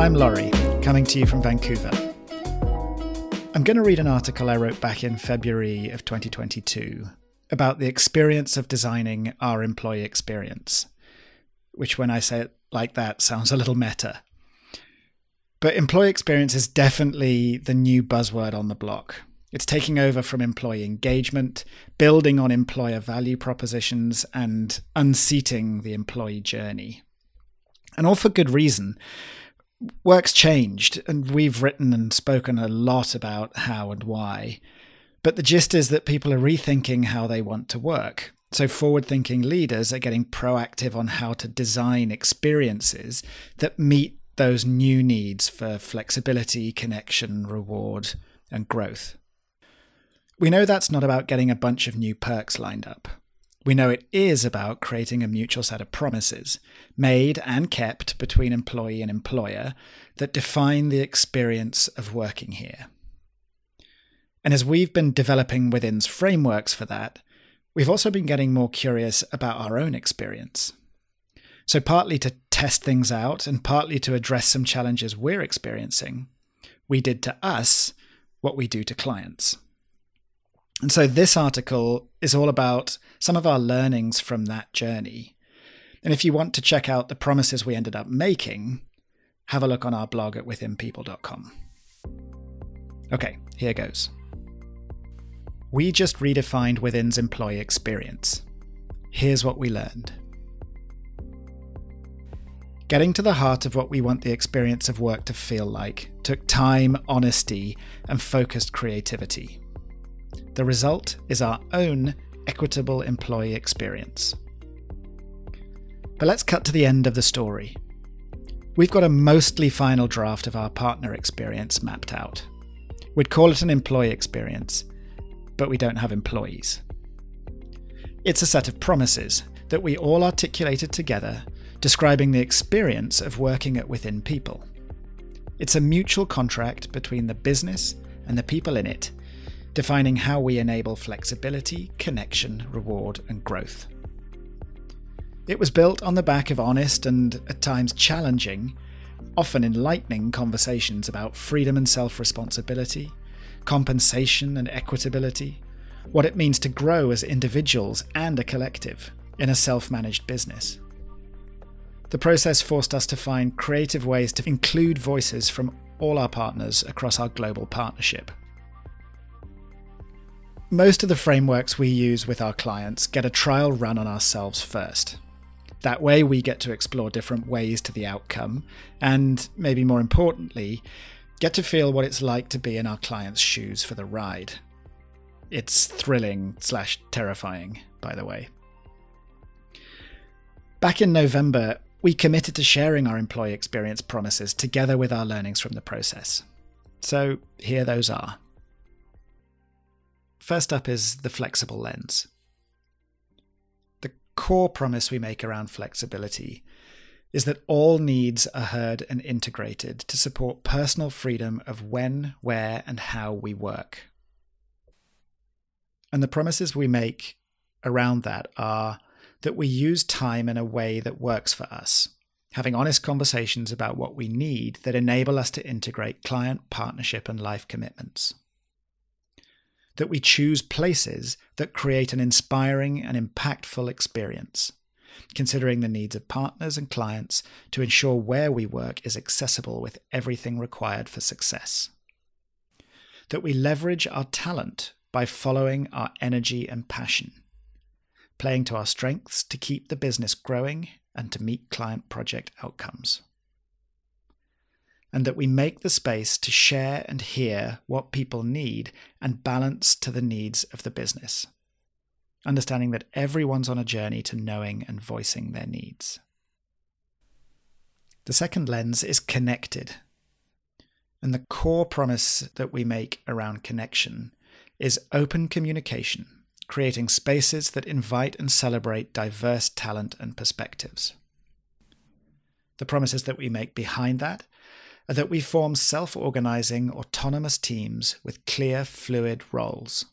I'm Laurie, coming to you from Vancouver. I'm going to read an article I wrote back in February of 2022 about the experience of designing our employee experience, which, when I say it like that, sounds a little meta. But employee experience is definitely the new buzzword on the block. It's taking over from employee engagement, building on employer value propositions, and unseating the employee journey. And all for good reason. Work's changed, and we've written and spoken a lot about how and why. But the gist is that people are rethinking how they want to work. So, forward thinking leaders are getting proactive on how to design experiences that meet those new needs for flexibility, connection, reward, and growth. We know that's not about getting a bunch of new perks lined up. We know it is about creating a mutual set of promises, made and kept between employee and employer, that define the experience of working here. And as we've been developing Within's frameworks for that, we've also been getting more curious about our own experience. So, partly to test things out and partly to address some challenges we're experiencing, we did to us what we do to clients. And so this article is all about some of our learnings from that journey. And if you want to check out the promises we ended up making, have a look on our blog at withinpeople.com. Okay, here goes. We just redefined Within's employee experience. Here's what we learned. Getting to the heart of what we want the experience of work to feel like took time, honesty, and focused creativity. The result is our own equitable employee experience. But let's cut to the end of the story. We've got a mostly final draft of our partner experience mapped out. We'd call it an employee experience, but we don't have employees. It's a set of promises that we all articulated together, describing the experience of working at Within People. It's a mutual contract between the business and the people in it defining how we enable flexibility, connection, reward, and growth. It was built on the back of honest and at times challenging, often enlightening conversations about freedom and self responsibility, compensation and equitability, what it means to grow as individuals and a collective in a self managed business. The process forced us to find creative ways to include voices from all our partners across our global partnership. Most of the frameworks we use with our clients get a trial run on ourselves first. That way, we get to explore different ways to the outcome, and maybe more importantly, get to feel what it's like to be in our client's shoes for the ride. It's thrilling slash terrifying, by the way. Back in November, we committed to sharing our employee experience promises together with our learnings from the process. So here those are. First up is the flexible lens. The core promise we make around flexibility is that all needs are heard and integrated to support personal freedom of when, where, and how we work. And the promises we make around that are that we use time in a way that works for us, having honest conversations about what we need that enable us to integrate client, partnership, and life commitments that we choose places that create an inspiring and impactful experience, considering the needs of partners and clients to ensure where we work is accessible with everything required for success. That we leverage our talent by following our energy and passion, playing to our strengths to keep the business growing and to meet client project outcomes and that we make the space to share and hear what people need and balance to the needs of the business. Understanding that everyone's on a journey to knowing and voicing their needs. The second lens is connected. And the core promise that we make around connection is open communication, creating spaces that invite and celebrate diverse talent and perspectives. The promises that we make behind that are that we form self organizing, autonomous teams with clear, fluid roles.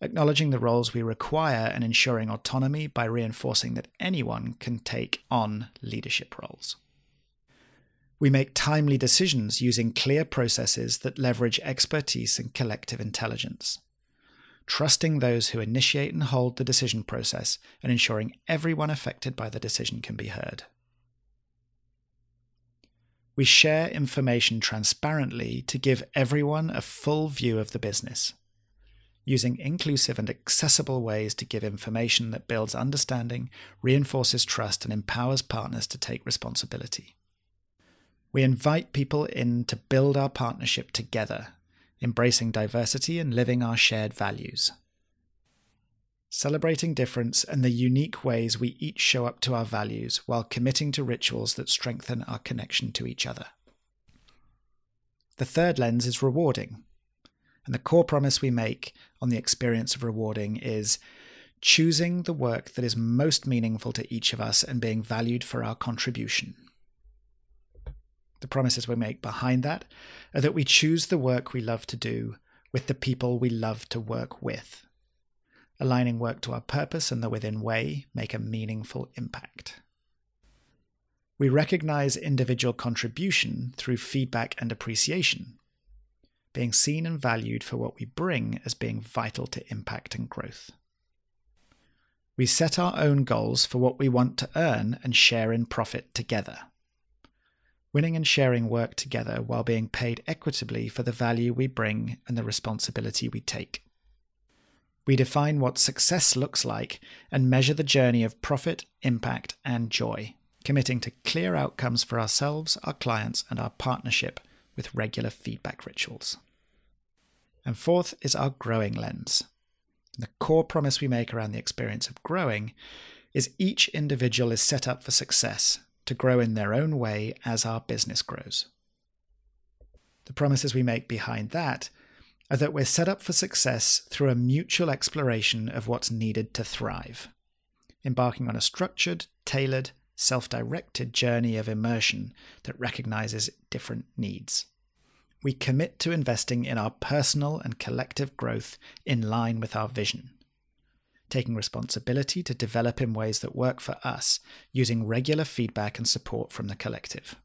Acknowledging the roles we require and ensuring autonomy by reinforcing that anyone can take on leadership roles. We make timely decisions using clear processes that leverage expertise and collective intelligence. Trusting those who initiate and hold the decision process and ensuring everyone affected by the decision can be heard. We share information transparently to give everyone a full view of the business, using inclusive and accessible ways to give information that builds understanding, reinforces trust, and empowers partners to take responsibility. We invite people in to build our partnership together, embracing diversity and living our shared values celebrating difference and the unique ways we each show up to our values while committing to rituals that strengthen our connection to each other. The third lens is rewarding. And the core promise we make on the experience of rewarding is choosing the work that is most meaningful to each of us and being valued for our contribution. The promises we make behind that are that we choose the work we love to do with the people we love to work with aligning work to our purpose and the within way make a meaningful impact. We recognize individual contribution through feedback and appreciation, being seen and valued for what we bring as being vital to impact and growth. We set our own goals for what we want to earn and share in profit together. Winning and sharing work together while being paid equitably for the value we bring and the responsibility we take. We define what success looks like and measure the journey of profit, impact, and joy, committing to clear outcomes for ourselves, our clients, and our partnership with regular feedback rituals. And fourth is our growing lens. The core promise we make around the experience of growing is each individual is set up for success to grow in their own way as our business grows. The promises we make behind that are that we're set up for success through a mutual exploration of what's needed to thrive, embarking on a structured, tailored, self directed journey of immersion that recognizes different needs. We commit to investing in our personal and collective growth in line with our vision, taking responsibility to develop in ways that work for us using regular feedback and support from the collective.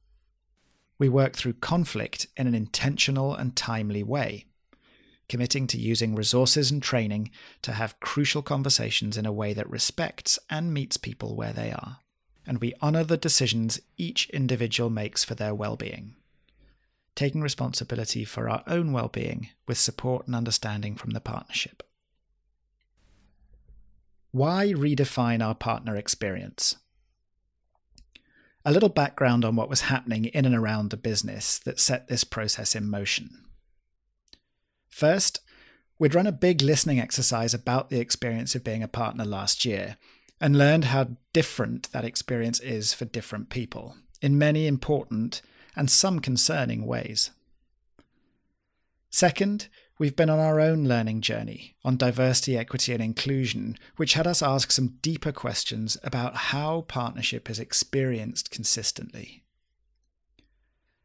We work through conflict in an intentional and timely way committing to using resources and training to have crucial conversations in a way that respects and meets people where they are. And we honour the decisions each individual makes for their well being, taking responsibility for our own well being with support and understanding from the partnership. Why redefine our partner experience? A little background on what was happening in and around the business that set this process in motion. First, we'd run a big listening exercise about the experience of being a partner last year and learned how different that experience is for different people in many important and some concerning ways. Second, we've been on our own learning journey on diversity, equity, and inclusion, which had us ask some deeper questions about how partnership is experienced consistently.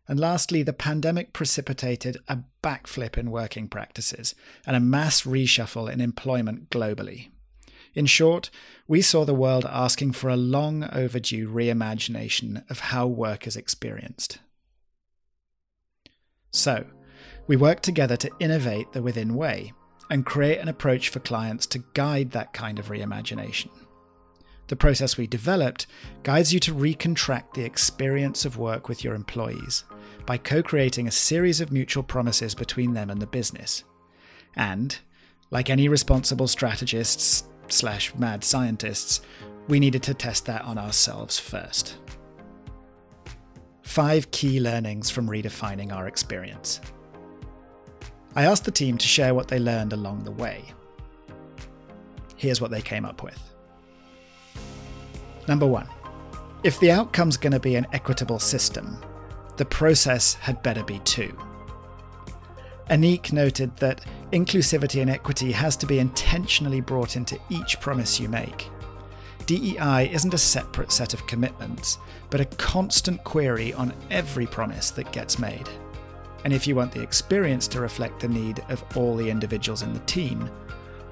And lastly, the pandemic precipitated a backflip in working practices and a mass reshuffle in employment globally. In short, we saw the world asking for a long overdue reimagination of how work is experienced. So, we worked together to innovate the within way and create an approach for clients to guide that kind of reimagination. The process we developed guides you to recontract the experience of work with your employees by co creating a series of mutual promises between them and the business. And, like any responsible strategists slash mad scientists, we needed to test that on ourselves first. Five key learnings from redefining our experience. I asked the team to share what they learned along the way. Here's what they came up with. Number one, if the outcome's going to be an equitable system, the process had better be too. Anik noted that inclusivity and equity has to be intentionally brought into each promise you make. DEI isn't a separate set of commitments, but a constant query on every promise that gets made. And if you want the experience to reflect the need of all the individuals in the team,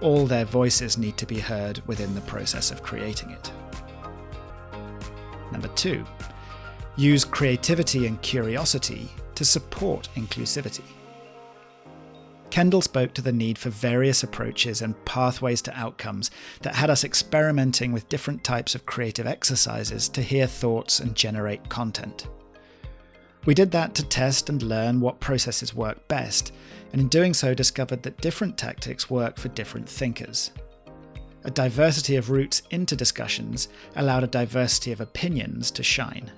all their voices need to be heard within the process of creating it. Number two, use creativity and curiosity to support inclusivity. Kendall spoke to the need for various approaches and pathways to outcomes that had us experimenting with different types of creative exercises to hear thoughts and generate content. We did that to test and learn what processes work best, and in doing so, discovered that different tactics work for different thinkers. A diversity of routes into discussions allowed a diversity of opinions to shine.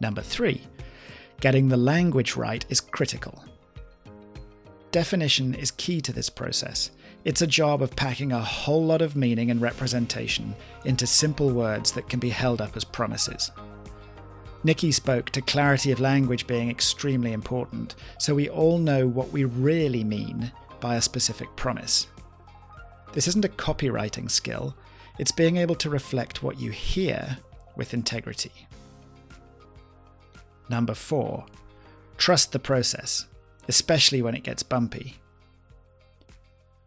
Number three, getting the language right is critical. Definition is key to this process. It's a job of packing a whole lot of meaning and representation into simple words that can be held up as promises. Nikki spoke to clarity of language being extremely important, so we all know what we really mean by a specific promise. This isn't a copywriting skill, it's being able to reflect what you hear with integrity. Number four, trust the process especially when it gets bumpy.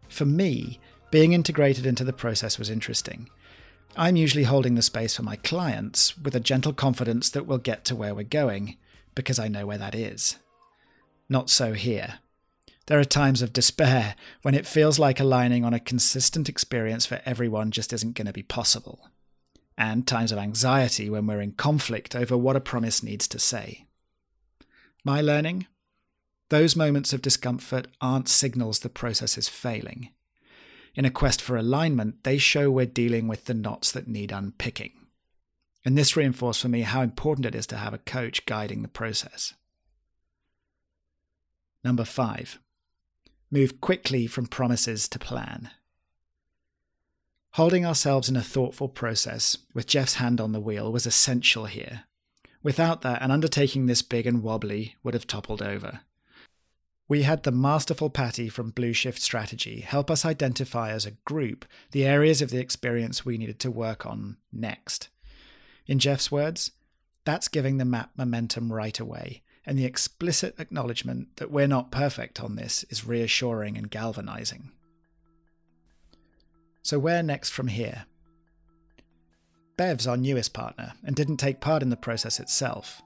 For me, being integrated into the process was interesting. I'm usually holding the space for my clients with a gentle confidence that we'll get to where we're going, because I know where that is. Not so here. There are times of despair when it feels like aligning on a consistent experience for everyone just isn't going to be possible. And times of anxiety when we're in conflict over what a promise needs to say. My learning those moments of discomfort aren't signals the process is failing. In a quest for alignment, they show we're dealing with the knots that need unpicking. And this reinforced for me how important it is to have a coach guiding the process. Number five, move quickly from promises to plan. Holding ourselves in a thoughtful process, with Jeff's hand on the wheel, was essential here. Without that, an undertaking this big and wobbly would have toppled over. We had the masterful Patty from Blue Shift Strategy help us identify as a group the areas of the experience we needed to work on next. In Jeff's words, that's giving the map momentum right away, and the explicit acknowledgement that we're not perfect on this is reassuring and galvanizing. So, where next from here? Bev's our newest partner and didn't take part in the process itself,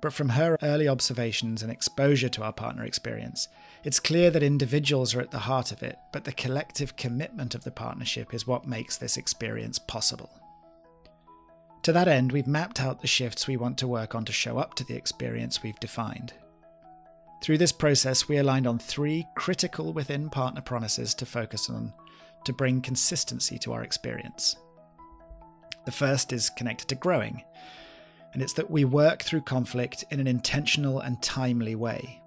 but from her early observations and exposure to our partner experience, it's clear that individuals are at the heart of it, but the collective commitment of the partnership is what makes this experience possible. To that end, we've mapped out the shifts we want to work on to show up to the experience we've defined. Through this process, we aligned on three critical within partner promises to focus on to bring consistency to our experience. The first is connected to growing, and it's that we work through conflict in an intentional and timely way.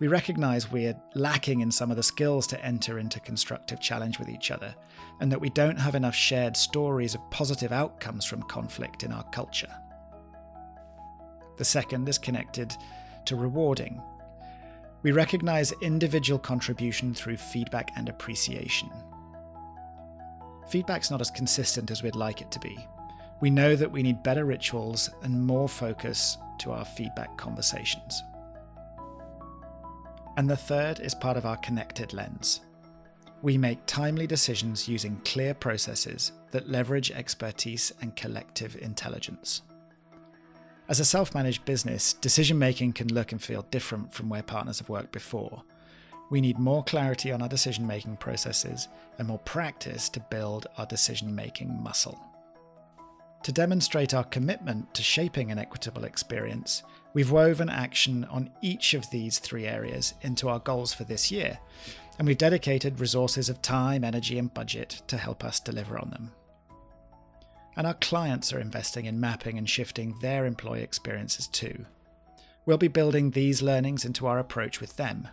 We recognize we're lacking in some of the skills to enter into constructive challenge with each other, and that we don't have enough shared stories of positive outcomes from conflict in our culture. The second is connected to rewarding. We recognize individual contribution through feedback and appreciation. Feedback's not as consistent as we'd like it to be, we know that we need better rituals and more focus to our feedback conversations. And the third is part of our connected lens. We make timely decisions using clear processes that leverage expertise and collective intelligence. As a self managed business, decision making can look and feel different from where partners have worked before. We need more clarity on our decision making processes and more practice to build our decision making muscle. To demonstrate our commitment to shaping an equitable experience, we've woven action on each of these three areas into our goals for this year, and we've dedicated resources of time, energy, and budget to help us deliver on them. And our clients are investing in mapping and shifting their employee experiences too. We'll be building these learnings into our approach with them.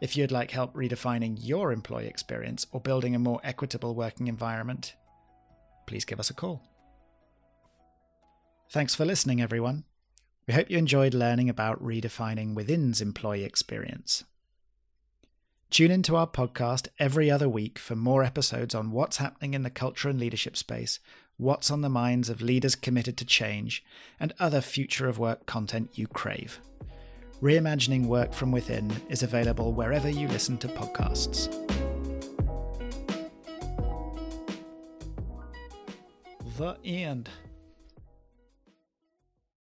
If you'd like help redefining your employee experience or building a more equitable working environment, please give us a call. Thanks for listening, everyone. We hope you enjoyed learning about redefining Within's employee experience. Tune into our podcast every other week for more episodes on what's happening in the culture and leadership space, what's on the minds of leaders committed to change, and other future of work content you crave. Reimagining Work from Within is available wherever you listen to podcasts. The end.